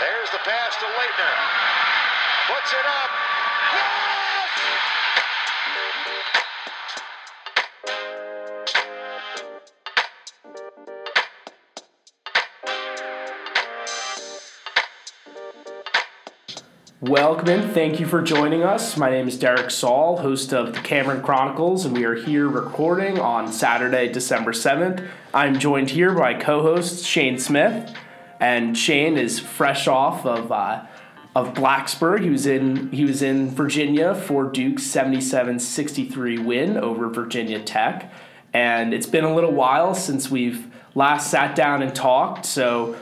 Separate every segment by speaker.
Speaker 1: There's the pass to Leitner. Puts it up.
Speaker 2: Welcome in. Thank you for joining us. My name is Derek Saul, host of the Cameron Chronicles, and we are here recording on Saturday, December 7th. I'm joined here by co host Shane Smith, and Shane is fresh off of. Uh, of Blacksburg, he was in he was in Virginia for Duke's 77-63 win over Virginia Tech, and it's been a little while since we've last sat down and talked. So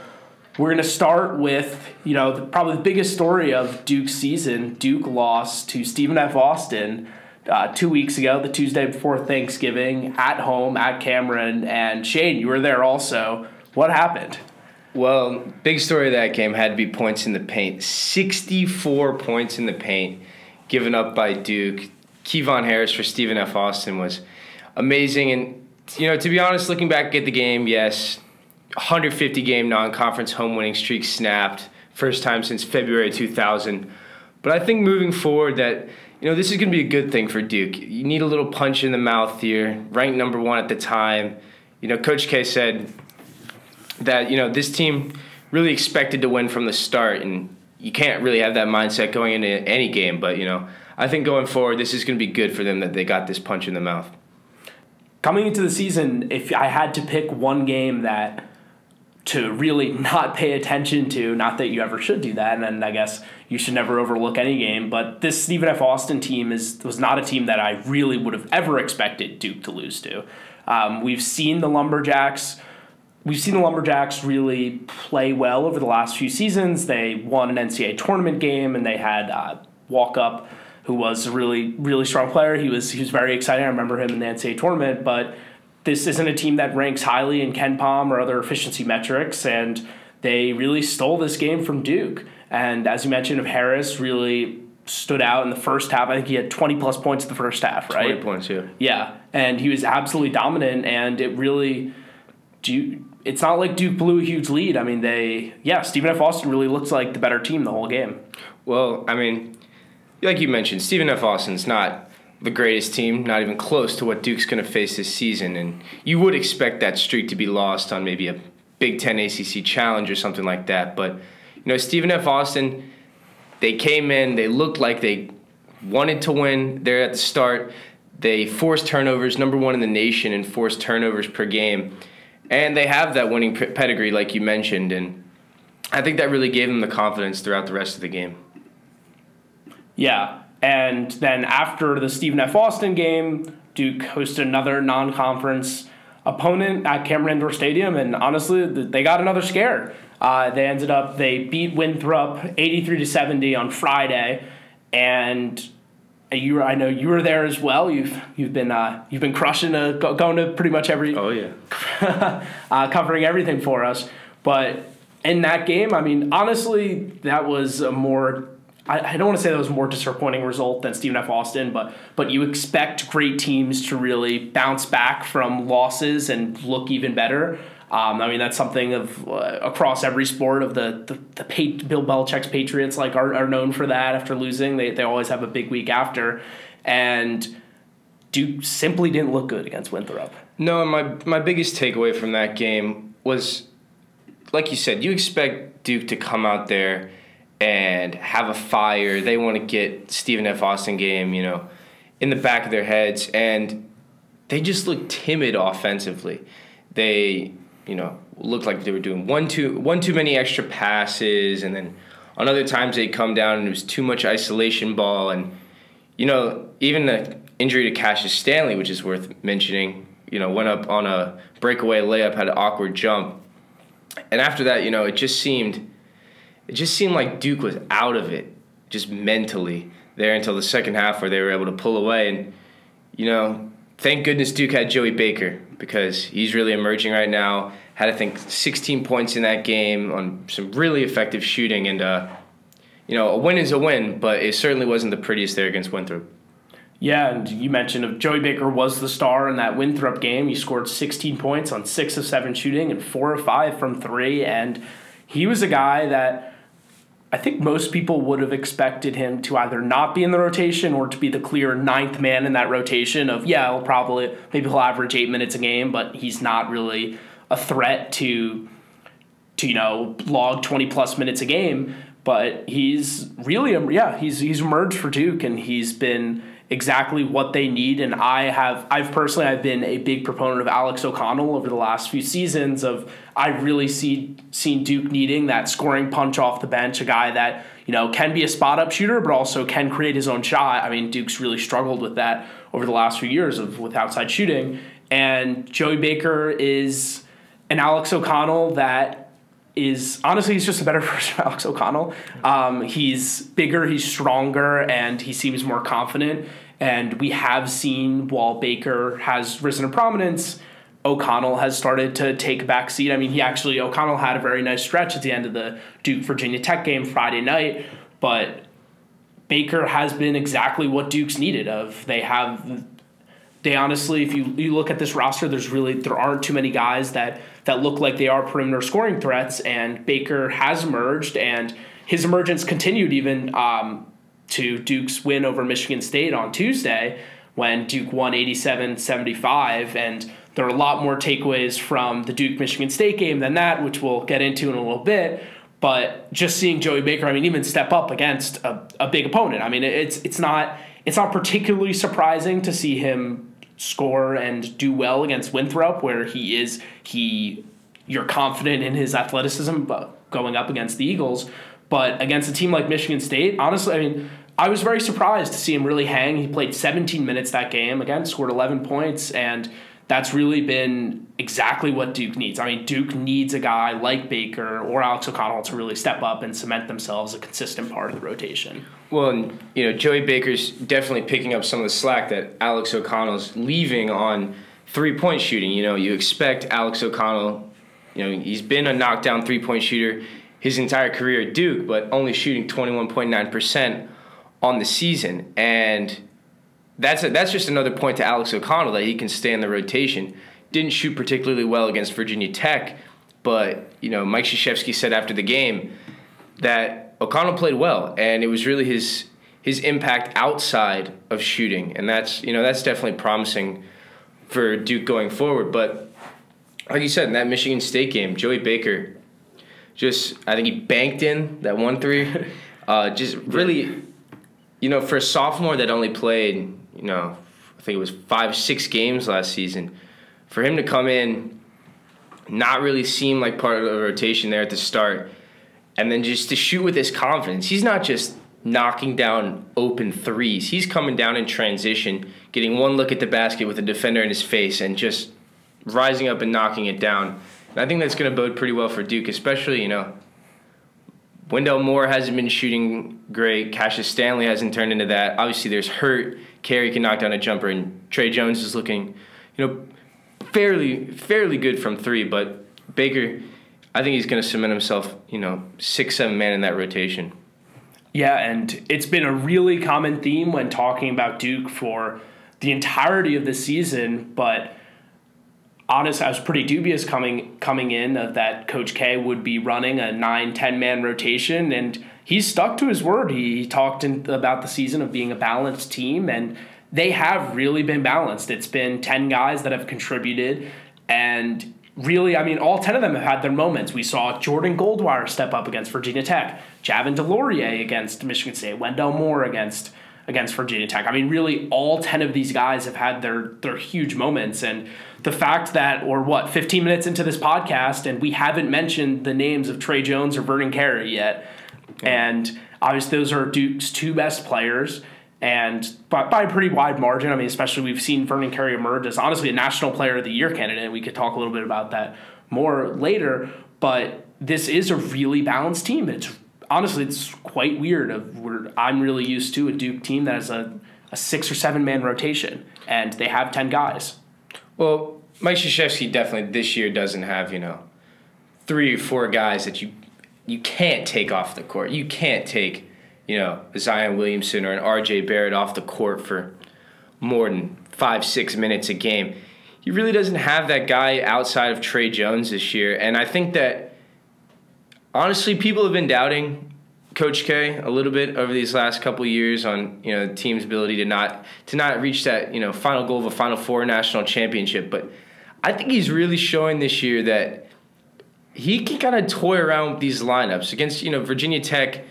Speaker 2: we're going to start with, you know, the, probably the biggest story of Duke's season. Duke lost to Stephen F. Austin uh, two weeks ago, the Tuesday before Thanksgiving, at home at Cameron. And Shane, you were there also. What happened?
Speaker 3: Well, big story of that game had to be points in the paint. 64 points in the paint given up by Duke. Kevon Harris for Stephen F. Austin was amazing. And, you know, to be honest, looking back at the game, yes, 150 game non conference home winning streak snapped. First time since February 2000. But I think moving forward, that you know this is going to be a good thing for Duke. You need a little punch in the mouth here. Ranked number one at the time. You know, Coach K said that you know this team really expected to win from the start, and you can't really have that mindset going into any game. But you know, I think going forward, this is going to be good for them that they got this punch in the mouth.
Speaker 2: Coming into the season, if I had to pick one game that to really not pay attention to. Not that you ever should do that, and I guess you should never overlook any game. But this Stephen F. Austin team is was not a team that I really would have ever expected Duke to lose to. Um, we've seen the Lumberjacks. We've seen the Lumberjacks really play well over the last few seasons. They won an NCAA tournament game, and they had uh, Walkup, who was a really really strong player. He was he was very exciting. I remember him in the NCAA tournament, but this isn't a team that ranks highly in KenPom or other efficiency metrics, and they really stole this game from Duke. And as you mentioned, of Harris really stood out in the first half. I think he had 20 plus points in the first half, right?
Speaker 3: 20 points, yeah.
Speaker 2: Yeah, and he was absolutely dominant, and it really. Duke, it's not like Duke blew a huge lead. I mean, they, yeah, Stephen F. Austin really looks like the better team the whole game.
Speaker 3: Well, I mean, like you mentioned, Stephen F. Austin's not the greatest team, not even close to what Duke's going to face this season. And you would expect that streak to be lost on maybe a Big Ten ACC challenge or something like that. But, you know, Stephen F. Austin, they came in, they looked like they wanted to win there at the start. They forced turnovers, number one in the nation and forced turnovers per game. And they have that winning pedigree, like you mentioned. And I think that really gave them the confidence throughout the rest of the game.
Speaker 2: Yeah, and then after the Stephen F. Austin game, Duke hosted another non conference opponent at Cameron Indoor Stadium, and honestly, they got another scare. Uh, they ended up they beat Winthrop 83 to 70 on Friday, and you I know you were there as well. You've you've been uh, you've been crushing a, going to pretty much every
Speaker 3: oh yeah
Speaker 2: uh, covering everything for us. But in that game, I mean, honestly, that was a more I, I don't want to say that was a more disappointing result than Stephen F. Austin, but but you expect great teams to really bounce back from losses and look even better. Um, I mean, that's something of uh, across every sport of the the, the pa- Bill Belichick's Patriots like are, are known for that. After losing, they they always have a big week after, and Duke simply didn't look good against Winthrop.
Speaker 3: No, my my biggest takeaway from that game was, like you said, you expect Duke to come out there and have a fire. They want to get Stephen F. Austin game, you know, in the back of their heads, and they just look timid offensively. They, you know, looked like they were doing one too one too many extra passes, and then on other times they'd come down and it was too much isolation ball, and you know, even the injury to Cassius Stanley, which is worth mentioning, you know, went up on a breakaway layup, had an awkward jump, and after that, you know, it just seemed it just seemed like Duke was out of it, just mentally there until the second half where they were able to pull away. And, you know, thank goodness Duke had Joey Baker because he's really emerging right now. Had, I think, 16 points in that game on some really effective shooting. And, uh, you know, a win is a win, but it certainly wasn't the prettiest there against Winthrop.
Speaker 2: Yeah, and you mentioned Joey Baker was the star in that Winthrop game. He scored 16 points on six of seven shooting and four of five from three. And he was a guy that I think most people would have expected him to either not be in the rotation or to be the clear ninth man in that rotation of yeah, he'll probably maybe he'll average eight minutes a game, but he's not really a threat to to you know log twenty plus minutes a game. But he's really yeah he's he's emerged for Duke and he's been exactly what they need. And I have, I've personally, I've been a big proponent of Alex O'Connell over the last few seasons. Of I really see seen Duke needing that scoring punch off the bench, a guy that you know can be a spot up shooter, but also can create his own shot. I mean, Duke's really struggled with that over the last few years of with outside shooting. And Joey Baker is an Alex O'Connell that is honestly he's just a better version of Alex O'Connell. Um, he's bigger, he's stronger, and he seems more confident. And we have seen while Baker has risen in prominence, O'Connell has started to take a back seat. I mean, he actually O'Connell had a very nice stretch at the end of the Duke Virginia Tech game Friday night, but Baker has been exactly what Duke's needed. Of they have they honestly, if you, you look at this roster, there's really there aren't too many guys that that look like they are perimeter scoring threats, and Baker has emerged, and his emergence continued even um, to Duke's win over Michigan State on Tuesday when Duke won 87-75, and there are a lot more takeaways from the Duke Michigan State game than that, which we'll get into in a little bit. But just seeing Joey Baker, I mean, even step up against a, a big opponent. I mean, it's it's not it's not particularly surprising to see him score and do well against Winthrop, where he is he you're confident in his athleticism, going up against the Eagles. But against a team like Michigan State, honestly, I mean, I was very surprised to see him really hang. He played 17 minutes that game, again, scored 11 points, and that's really been exactly what Duke needs. I mean, Duke needs a guy like Baker or Alex O'Connell to really step up and cement themselves a consistent part of the rotation.
Speaker 3: Well, and, you know, Joey Baker's definitely picking up some of the slack that Alex O'Connell's leaving on three point shooting. You know, you expect Alex O'Connell, you know, he's been a knockdown three point shooter his entire career at Duke, but only shooting 21.9% on the season. And that's a, that's just another point to Alex O'Connell that he can stay in the rotation. Didn't shoot particularly well against Virginia Tech, but you know Mike Krzyzewski said after the game that O'Connell played well, and it was really his his impact outside of shooting, and that's you know that's definitely promising for Duke going forward. But like you said in that Michigan State game, Joey Baker just I think he banked in that one three. Uh, just really, you know, for a sophomore that only played you know, I think it was five, six games last season. For him to come in, not really seem like part of the rotation there at the start, and then just to shoot with his confidence. He's not just knocking down open threes. He's coming down in transition, getting one look at the basket with a defender in his face, and just rising up and knocking it down. And I think that's going to bode pretty well for Duke, especially, you know, Wendell Moore hasn't been shooting great. Cassius Stanley hasn't turned into that. Obviously, there's hurt. Carey can knock down a jumper, and Tre Jones is looking, you know, fairly fairly good from three. But Baker, I think he's going to cement himself, you know, six seven man in that rotation.
Speaker 2: Yeah, and it's been a really common theme when talking about Duke for the entirety of the season, but honest, I was pretty dubious coming coming in of that Coach K would be running a 9 10 man rotation and he's stuck to his word. He, he talked in, about the season of being a balanced team and they have really been balanced. It's been 10 guys that have contributed and really, I mean, all 10 of them have had their moments. We saw Jordan Goldwire step up against Virginia Tech, Javin DeLaurier against Michigan State, Wendell Moore against against Virginia Tech. I mean, really, all 10 of these guys have had their, their huge moments. And the fact that, or what, 15 minutes into this podcast, and we haven't mentioned the names of Tre Jones or Vernon Carey yet. Okay. And obviously, those are Duke's two best players. And by, by a pretty wide margin, I mean, especially we've seen Vernon Carey emerge as honestly a National Player of the Year candidate. We could talk a little bit about that more later. But this is a really balanced team. It's honestly, it's quite weird. Of where I'm really used to a Duke team that has a, a six or seven man rotation, and they have ten guys.
Speaker 3: Well, Mike Krzyzewski definitely this year doesn't have you know three or four guys that you you can't take off the court. You can't take you know Zion Williamson or an R.J. Barrett off the court for more than five six minutes a game. He really doesn't have that guy outside of Tre Jones this year, and I think that honestly, people have been doubting Coach K a little bit over these last couple years on you know the team's ability to not to not reach that you know final goal of a Final Four national championship. But I think he's really showing this year that he can kind of toy around with these lineups against you know Virginia Tech.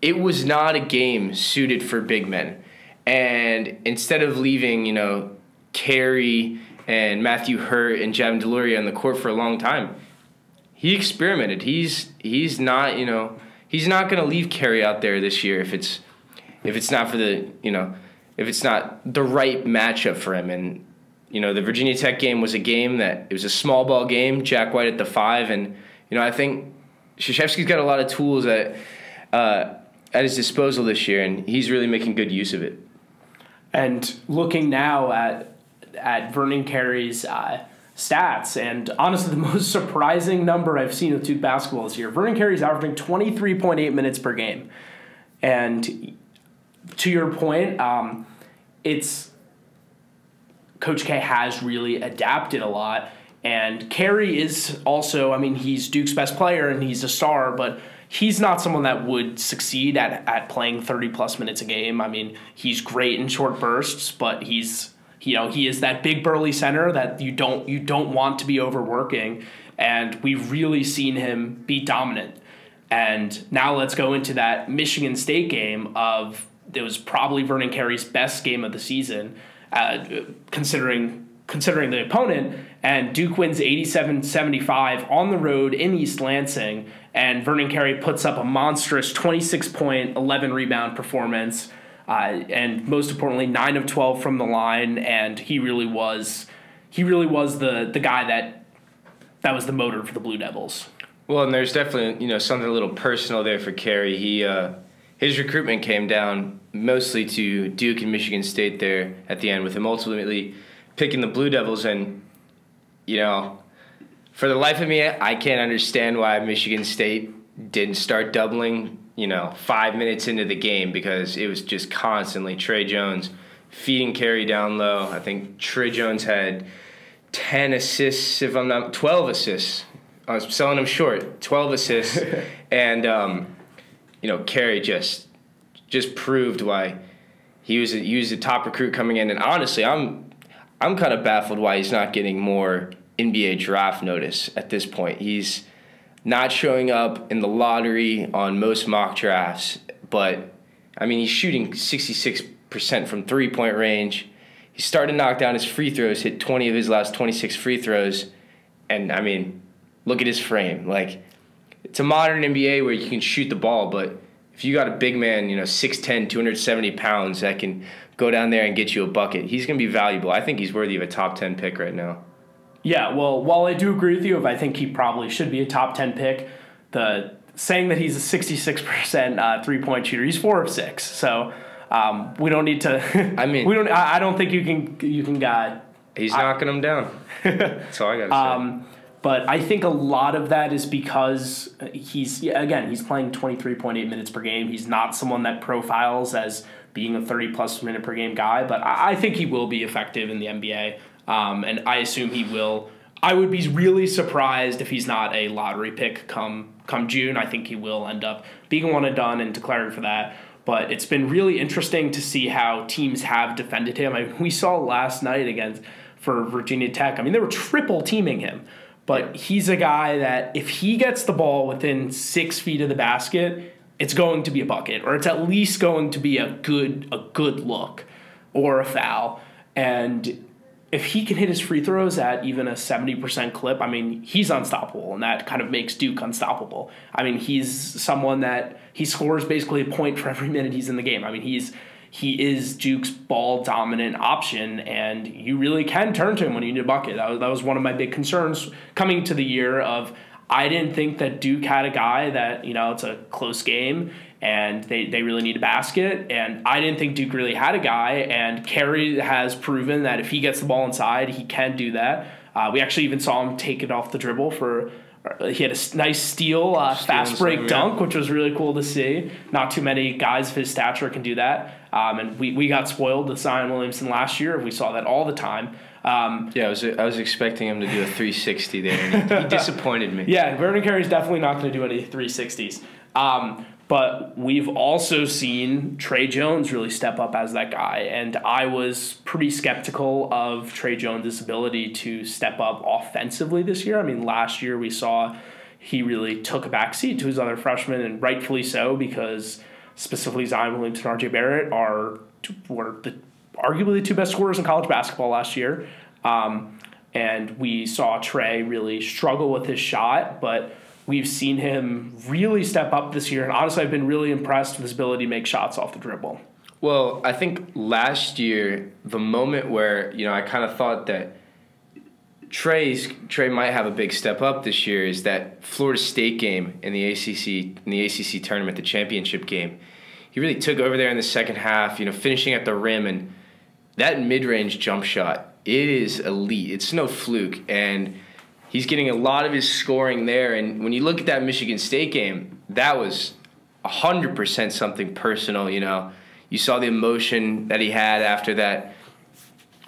Speaker 3: It was not a game suited for big men, and instead of leaving you know Carey and Matthew Hurt and Javin DeLaurier on the court for a long time, he experimented. He's he's not you know he's not going to leave Carey out there this year if it's if it's not for the you know if it's not the right matchup for him. And you know the Virginia Tech game was a game that it was a small ball game. Jack White at the five, and you know I think Krzyzewski's got a lot of tools at uh, at his disposal this year, and he's really making good use of it.
Speaker 2: And looking now at at Vernon Carey's uh, stats. And honestly, the most surprising number I've seen with Duke basketball this year Vernon Carey's averaging 23.8 minutes per game. And to your point, um, it's Coach K has really adapted a lot. And Carey is also, I mean, he's Duke's best player and he's a star, but he's not someone that would succeed at, at playing 30 plus minutes a game. I mean, he's great in short bursts, but he's you know he is that big burly center that you don't you don't want to be overworking and we've really seen him be dominant and now let's go into that michigan state game of it was probably vernon carey's best game of the season uh, considering considering the opponent and duke wins 87-75 on the road in east lansing and vernon carey puts up a monstrous 26 point 11 rebound performance uh, and most importantly, nine of twelve from the line, and he really was he really was the the guy that that was the motor for the Blue Devils.
Speaker 3: Well, and there's definitely you know something a little personal there for Carey. He uh, his recruitment came down mostly to Duke and Michigan State there at the end, with him ultimately picking the Blue Devils. And you know, for the life of me, I can't understand why Michigan State didn't start doubling you know, five minutes into the game because it was just constantly Tre Jones feeding Carey down low. I think Tre Jones had 10 assists, if I'm not, 12 assists. I was selling him short, 12 assists. and, um, you know, Carey just just proved why he was a, he was a top recruit coming in. And honestly, I'm I'm kind of baffled why he's not getting more NBA draft notice at this point. He's not showing up in the lottery on most mock drafts, but I mean, he's shooting 66% from three point range. He started to knock down his free throws, hit 20 of his last 26 free throws. And I mean, look at his frame. Like, it's a modern NBA where you can shoot the ball, but if you got a big man, you know, 6'10, 270 pounds that can go down there and get you a bucket, he's going to be valuable. I think he's worthy of a top 10 pick right now.
Speaker 2: Yeah, well, while I do agree with you, if I think he probably should be a top ten pick, the saying that he's a sixty six percent uh, three point shooter, he's four of six, so um, we don't need to.
Speaker 3: I mean,
Speaker 2: we don't. I, I, don't think you can you can. Uh,
Speaker 3: he's knocking him down. That's all I got to say.
Speaker 2: But I think a lot of that is because he's again he's playing twenty three point eight minutes per game. He's not someone that profiles as being a thirty plus minute per game guy, but I, I think he will be effective in the NBA um, and I assume he will. I would be really surprised if he's not a lottery pick come come June. I think he will end up being one and done and declaring for that. But it's been really interesting to see how teams have defended him. I mean, we saw last night against for Virginia Tech. I mean, they were triple teaming him. But he's a guy that if he gets the ball within six feet of the basket, it's going to be a bucket, or it's at least going to be a good a good look or a foul. And if he can hit his free throws at even a 70% clip, I mean, he's unstoppable, and that kind of makes Duke unstoppable. I mean, he's someone that he scores basically a point for every minute he's in the game. I mean, he's he is Duke's ball dominant option, and you really can turn to him when you need a bucket. That was, that was one of my big concerns coming to the year of I didn't think that Duke had a guy that, you know, it's a close game and they, they really need a basket. And I didn't think Duke really had a guy. And Carey has proven that if he gets the ball inside, he can do that. Uh, we actually even saw him take it off the dribble for he had a nice steal, uh, fast break
Speaker 3: yeah.
Speaker 2: dunk, which was really cool to see. Not too many guys of his stature can do that. Um, and we, we got spoiled with Zion Williamson last year. We saw that all the time. Um,
Speaker 3: Yeah, I was I was expecting him to do a 360 there, and he, he disappointed me.
Speaker 2: yeah, Vernon Carey's definitely not going to do any 360s. Um, but we've also seen Tre Jones really step up as that guy. And I was pretty skeptical of Tre Jones' ability to step up offensively this year. I mean, last year we saw he really took a backseat to his other freshmen, and rightfully so, because specifically Zion Williamson and RJ Barrett are were the arguably the two best scorers in college basketball last year. Um, and we saw Tre really struggle with his shot, but we've seen him really step up this year. And honestly, I've been really impressed with his ability to make shots off the dribble.
Speaker 3: Well, I think last year the moment where you know I kind of thought that Tre's Tre might have a big step up this year is that Florida State game in the ACC in the ACC tournament, the championship game. He really took over there in the second half, you know, finishing at the rim and that mid-range jump shot. It is elite. It's no fluke and he's getting a lot of his scoring there and when you look at that Michigan State game, that was 100% something personal, you know. You saw the emotion that he had after that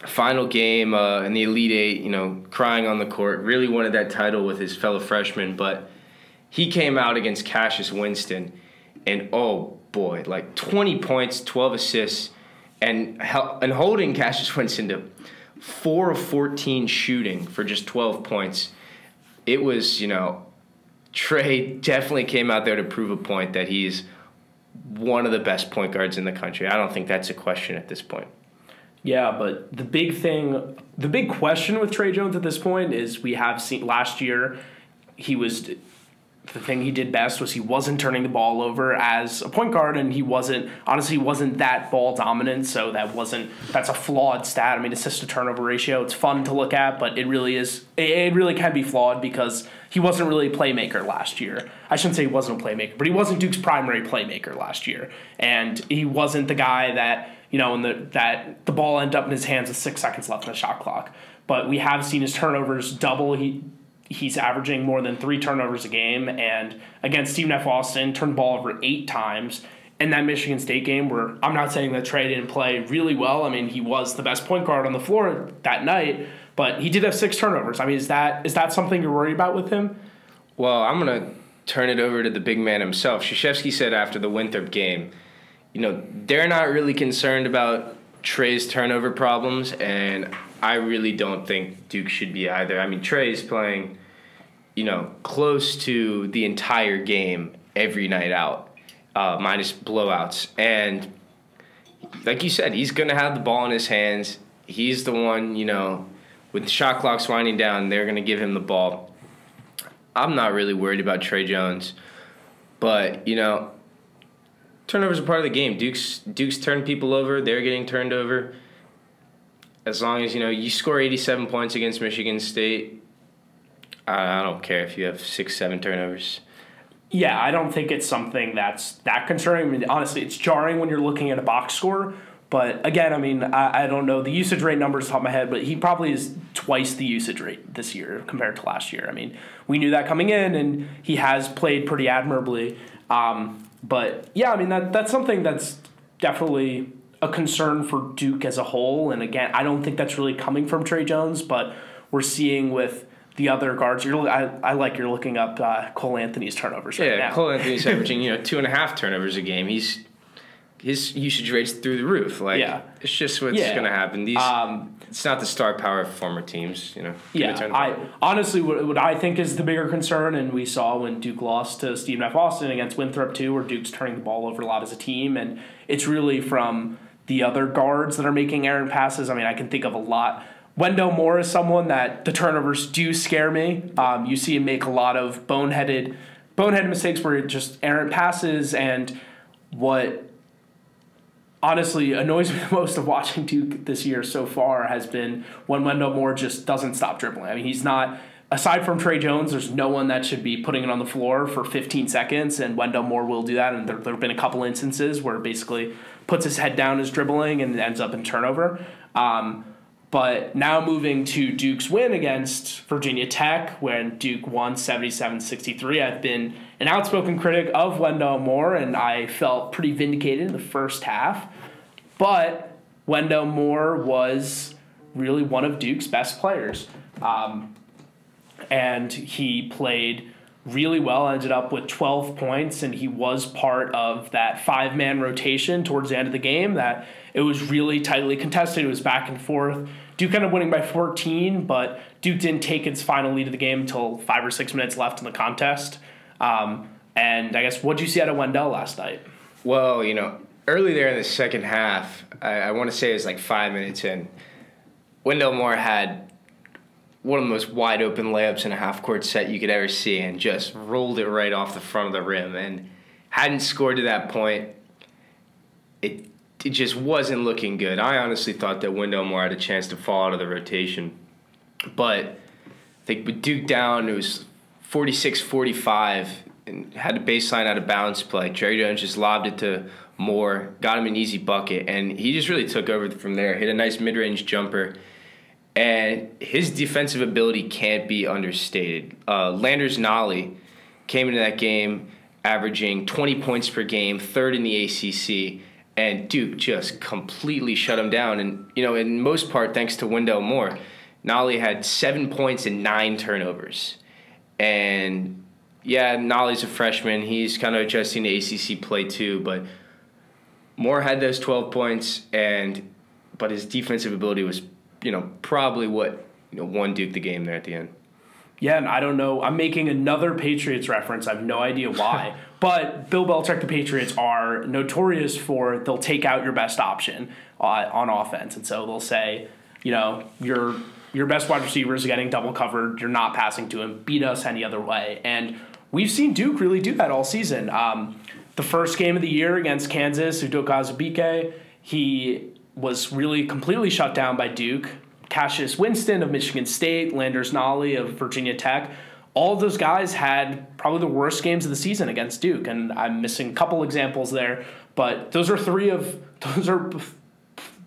Speaker 3: final game uh, in the Elite Eight, you know, crying on the court, really wanted that title with his fellow freshman, but he came out against Cassius Winston, and oh boy, like 20 points, 12 assists, and and holding Cassius Winston to four of 14 shooting for just 12 points. It was, you know, Tre definitely came out there to prove a point that he's one of the best point guards in the country. I don't think that's a question at this point.
Speaker 2: Yeah, but the big thing, the big question with Tre Jones at this point is we have seen last year he was the thing he did best was he wasn't turning the ball over as a point guard and he wasn't honestly wasn't that ball dominant so that wasn't that's a flawed stat. I mean assist to turnover ratio it's fun to look at but it really is it, it really can be flawed because he wasn't really a playmaker last year. I shouldn't say he wasn't a playmaker but he wasn't duke's primary playmaker last year. And he wasn't the guy that you know and the that the ball ended up in his hands with six seconds left in the shot clock but we have seen his turnovers double he he's averaging more than three turnovers a game. And against Stephen F. Austin, turned ball over eight times. In that Michigan State game, where I'm not saying that Tre didn't play really well. I mean, he was the best point guard on the floor that night, but he did have six turnovers. I mean, is that is that something you're worried about with him?
Speaker 3: Well, I'm to turn it over to the big man himself. Krzyzewski said after the Winthrop game, you know, they're not really concerned about Tre's turnover problems, and I really don't think Duke should be either. I mean, Tre's playing, you know, close to the entire game every night out, uh, minus blowouts. And like you said, he's going to have the ball in his hands. He's the one, you know, with the shot clocks winding down, they're going to give him the ball. I'm not really worried about Tre Jones, but you know, turnovers are part of the game. Duke's Duke's turned people over. They're getting turned over. As long as you know you score 87 points against Michigan State, I, I don't care if you have six, seven turnovers.
Speaker 2: Yeah, I don't think it's something that's that concerning. I mean, honestly, it's jarring when you're looking at a box score. But again, I mean, I, I don't know the usage rate numbers top of my head, but he probably is twice the usage rate this year compared to last year. I mean, we knew that coming in, and he has played pretty admirably. Um, but yeah, I mean that that's something that's definitely a concern for Duke as a whole. And again, I don't think that's really coming from Tre Jones, but we're seeing with the other guards. You're, I, I like you're looking up uh, Cole Anthony's turnovers right
Speaker 3: Yeah,
Speaker 2: now.
Speaker 3: Cole Anthony's averaging you know two and a half turnovers a game. He's his usage rate's through the roof. Like
Speaker 2: Yeah.
Speaker 3: it's just what's
Speaker 2: Yeah.
Speaker 3: going to happen. These
Speaker 2: Um,
Speaker 3: it's not the star power of former teams. You know.
Speaker 2: Yeah. I honestly what, what I think is the bigger concern, and we saw when Duke lost to Stephen F. Austin against Winthrop too, where Duke's turning the ball over a lot as a team, and it's really from the other guards that are making errant passes. I mean, I can think of a lot. Wendell Moore is someone that the turnovers do scare me. Um, you see him make a lot of boneheaded, boneheaded mistakes where it just errant passes, and what honestly annoys me the most of watching Duke this year so far has been when Wendell Moore just doesn't stop dribbling. I mean, he's not aside from Tre Jones. There's no one that should be putting it on the floor for 15 seconds, and Wendell Moore will do that. And there, there have been a couple instances where basically puts his head down, is dribbling, and ends up in turnover. Um, But now moving to Duke's win against Virginia Tech, when Duke won 77 63. I've been an outspoken critic of Wendell Moore, and I felt pretty vindicated in the first half. But Wendell Moore was really one of Duke's best players. Um, and he played really well, ended up with 12 points, and he was part of that five man rotation towards the end of the game. That it was really tightly contested, it was back and forth. Duke ended up winning by 14, but Duke didn't take its final lead of the game until five or six minutes left in the contest. Um, and I guess, what did you see out of Wendell last night?
Speaker 3: Well, you know, early there in the second half, I, I want to say it was like five minutes in, Wendell Moore had one of the most wide open layups in a half court set you could ever see and just rolled it right off the front of the rim and hadn't scored to that point. It it just wasn't looking good. I honestly thought that Wendell Moore had a chance to fall out of the rotation. But with Duke down, it was 46 45 and had a baseline out of bounds play. Tre Jones just lobbed it to Moore, got him an easy bucket, and he just really took over from there. Hit a nice mid range jumper. And his defensive ability can't be understated. Uh, Landers Nolley came into that game averaging 20 points per game, third in the ACC and Duke just completely shut him down. And you know, in most part, thanks to Wendell Moore, Nolley had seven points and nine turnovers. And yeah, Nolley's a freshman; he's kind of adjusting to ACC play too. But Moore had those twelve points, and but his defensive ability was, you know, probably what you know won Duke the game there at the end.
Speaker 2: Yeah, and I don't know. I'm making another Patriots reference. I have no idea why. but Bill Belichick, the Patriots are notorious for they'll take out your best option uh, on offense, and so they'll say, you know, your your best wide receiver is getting double covered. You're not passing to him. Beat us any other way. And we've seen Duke really do that all season. Um, the first game of the year against Kansas, Udoka Azubuike, he was really completely shut down by Duke. Cassius Winston of Michigan State, Landers Nolley of Virginia Tech. All those guys had probably the worst games of the season against Duke, and I'm missing a couple examples there, but those are three of those are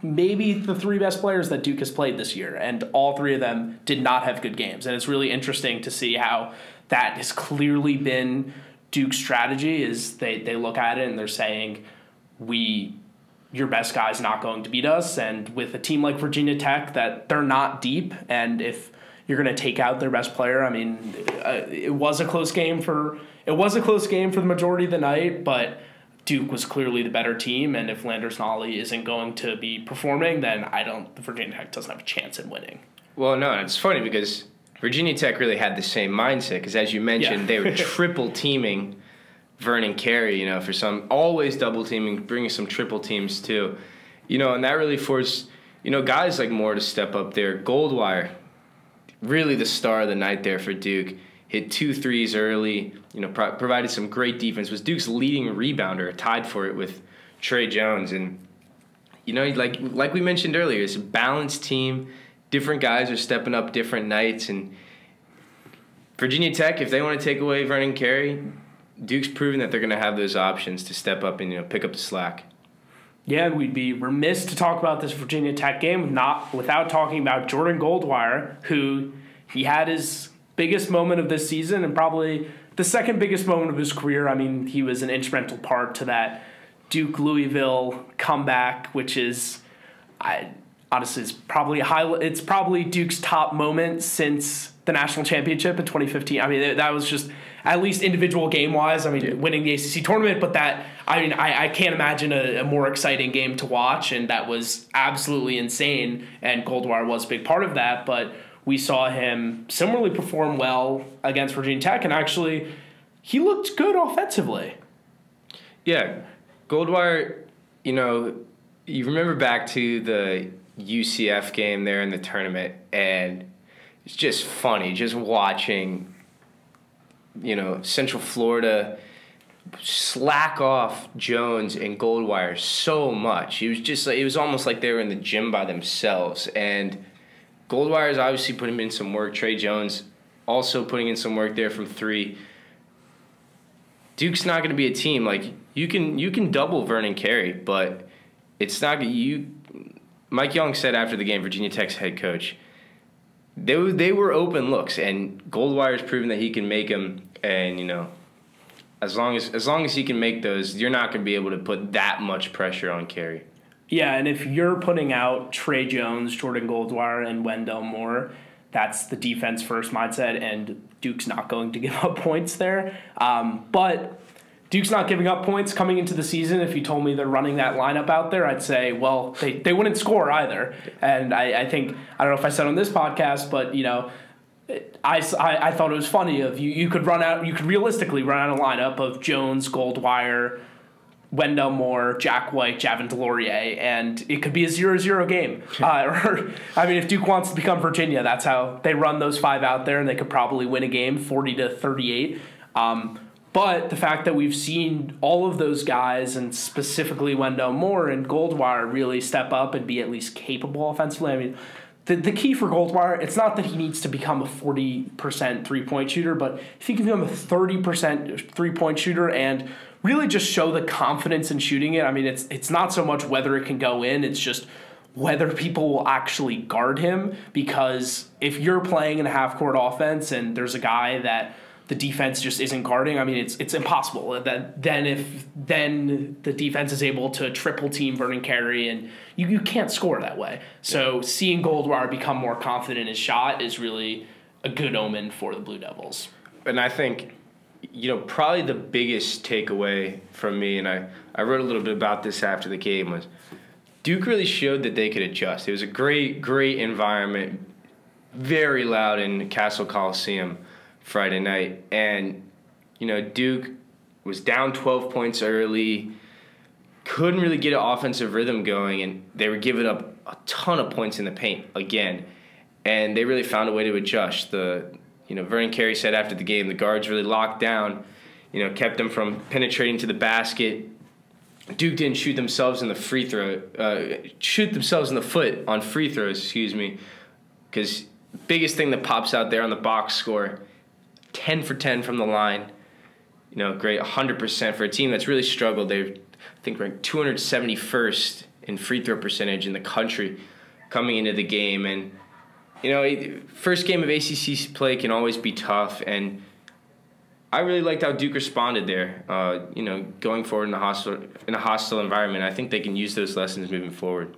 Speaker 2: maybe the three best players that Duke has played this year, and all three of them did not have good games. And it's really interesting to see how that has clearly been Duke's strategy. Is they they look at it and they're saying we your best guy's not going to beat us. And with a team like Virginia Tech, that they're not deep, and if you're going to take out their best player, I mean, uh, it was a close game for it was a close game for the majority of the night, but. Duke was clearly the better team, and if Landers Nolley isn't going to be performing, then I don't. Virginia Tech doesn't have a chance in winning.
Speaker 3: Well, no, it's funny because Virginia Tech really had the same mindset because, as you mentioned, yeah. they were triple teaming Vernon Carey, you know, for some always double teaming, bringing some triple teams too, you know, and that really forced you know guys like Moore to step up there. Goldwire, really the star of the night there for Duke. Hit two threes early, you know, pro- provided some great defense. Was Duke's leading rebounder, tied for it with Tre Jones, and you know, like like we mentioned earlier, it's a balanced team. Different guys are stepping up different nights, and Virginia Tech, if they want to take away Vernon Carey, Duke's proven that they're going to have those options to step up and you know pick up the slack.
Speaker 2: Yeah, we'd be remiss to talk about this Virginia Tech game not without talking about Jordan Goldwire, who he had his biggest moment of this season and probably the second biggest moment of his career. I mean, he was an instrumental part to that Duke Louisville comeback, which is, I honestly, it's probably high. It's probably Duke's top moment since the national championship in 2015. I mean, that was just at least individual game wise. I mean, yeah. winning the ACC tournament, but that I mean, I, I can't imagine a, a, more exciting game to watch, and that was absolutely insane. And Goldwire was a big part of that, but we saw him similarly perform well against Virginia Tech, and actually, he looked good offensively.
Speaker 3: Yeah, Goldwire. You know, you remember back to the UCF game there in the tournament, and it's just funny just watching you know, Central Florida slack off Jones and Goldwire so much. It was just like it was almost like they were in the gym by themselves. And Goldwire is obviously putting in some work. Tre Jones also putting in some work there from three. Duke's not going to be a team like you can you can double Vernon Carey, but it's not you. Mike Young said after the game, Virginia Tech's head coach, they were- they were open looks, and Goldwire's proven that he can make them. And you know, as long as as long as he can make those, you're not going to be able to put that much pressure on Carey.
Speaker 2: Yeah, and if you're putting out Tre Jones, Jordan Goldwire, and Wendell Moore, that's the defense first mindset, and Duke's not going to give up points there. Um, but Duke's not giving up points coming into the season. If you told me they're running that lineup out there, I'd say, well, they, they wouldn't score either. And I, I think, I don't know if I said on this podcast, but, you know, I, I, I thought it was funny of you, you could run out, you could realistically run out a lineup of Jones, Goldwire, Wendell Moore, Jack White, Javin DeLaurier, and it could be a 0 0 game. Uh, or, I mean, if Duke wants to become Virginia, that's how they run those five out there, and they could probably win a game 40 to 38. Um, but the fact that we've seen all of those guys, and specifically Wendell Moore and Goldwire, really step up and be at least capable offensively, I mean, the, the key for Goldwire, it's not that he needs to become a 40% three point shooter, but if he can become a 30% three point shooter and really just show the confidence in shooting it, I mean, it's, it's not so much whether it can go in, it's just whether people will actually guard him. Because if you're playing in a half court offense and there's a guy that the defense just isn't guarding, I mean, it's it's impossible. That then if then the defense is able to triple team Vernon Carey and you, you can't score that way. So seeing Goldwire become more confident in his shot is really a good omen for the Blue Devils.
Speaker 3: and I think, you know, probably the biggest takeaway from me, and I, I wrote a little bit about this after the game, was Duke really showed that they could adjust. It was a great, great environment, very loud in Cassell Coliseum Friday night. And, you know, Duke was down 12 points early, couldn't really get an offensive rhythm going, and they were giving up a ton of points in the paint again. And they really found a way to adjust. The you know, Vernon Carey said after the game, the guards really locked down, you know, kept them from penetrating to the basket. Duke didn't shoot themselves in the free throw, uh, shoot themselves in the foot on free throws, excuse me, because biggest thing that pops out there on the box score, 10 for 10 from the line, you know, great, 100% for a team that's really struggled. They're, I think, ranked 271st in free throw percentage in the country coming into the game. And, you know, first game of ACC play can always be tough. And I really liked how Duke responded there. Uh, you know, going forward in a hostile in a hostile environment, I think they can use those lessons moving forward.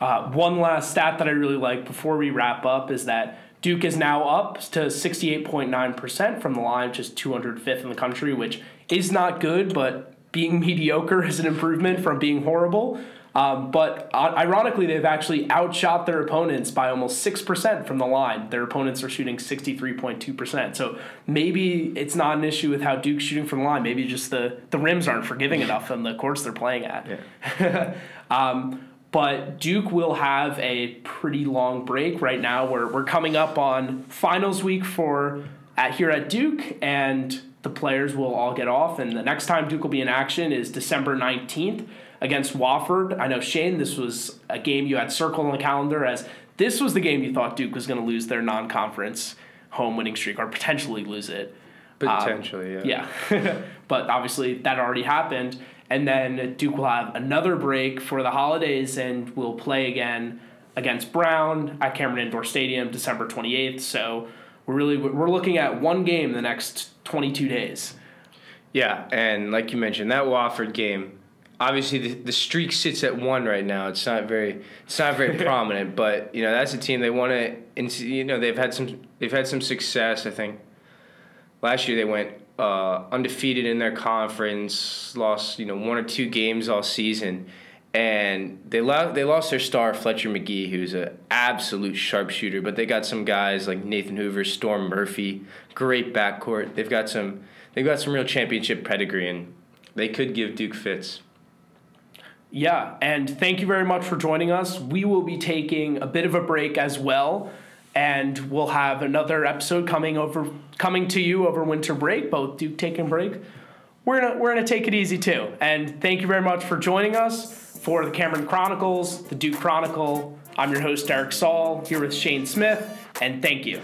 Speaker 2: Uh, one last stat that I really like before we wrap up is that Duke is now up to 68.9% from the line, just 205th in the country, which is not good, but being mediocre is an improvement from being horrible. Um, but uh, ironically, they've actually outshot their opponents by almost 6% from the line. Their opponents are shooting 63.2%. So maybe it's not an issue with how Duke's shooting from the line. Maybe just the, the rims aren't forgiving enough on the courts they're playing at.
Speaker 3: Yeah.
Speaker 2: um, but Duke will have a pretty long break right now. We're, we're coming up on finals week for at here at Duke, and the players will all get off. And the next time Duke will be in action is December 19th against Wofford. I know, Shane, this was a game you had circled on the calendar as this was the game you thought Duke was going to lose their non conference home winning streak or potentially lose it.
Speaker 3: Potentially,
Speaker 2: um, yeah. Yeah. but obviously that already happened. And then Duke will have another break for the holidays and will play again against Brown at Cameron Indoor Stadium December 28th. So we're really we're looking at one game the next 22 days.
Speaker 3: Yeah, and like you mentioned, that Wofford game, obviously the, the streak sits at one right now. It's not very it's not very prominent, but you know that's a team they want to. You know they've had some they've had some success. I think last year they went uh, undefeated in their conference, lost you know one or two games all season, and they lo- they lost their star Fletcher Magee, who's an absolute sharpshooter. But they got some guys like Nathan Hoover, Storm Murphy, great backcourt. They've got some they've got some real championship pedigree, and they could give Duke fits.
Speaker 2: Yeah, and thank you very much for joining us. We will be taking a bit of a break as well, and we'll have another episode coming over coming to you over winter break. Both Duke taking break. We're gonna we're gonna take it easy too. And thank you very much for joining us for the Cameron Chronicles, the Duke Chronicle. I'm your host Derek Saul here with Shane Smith, and thank you.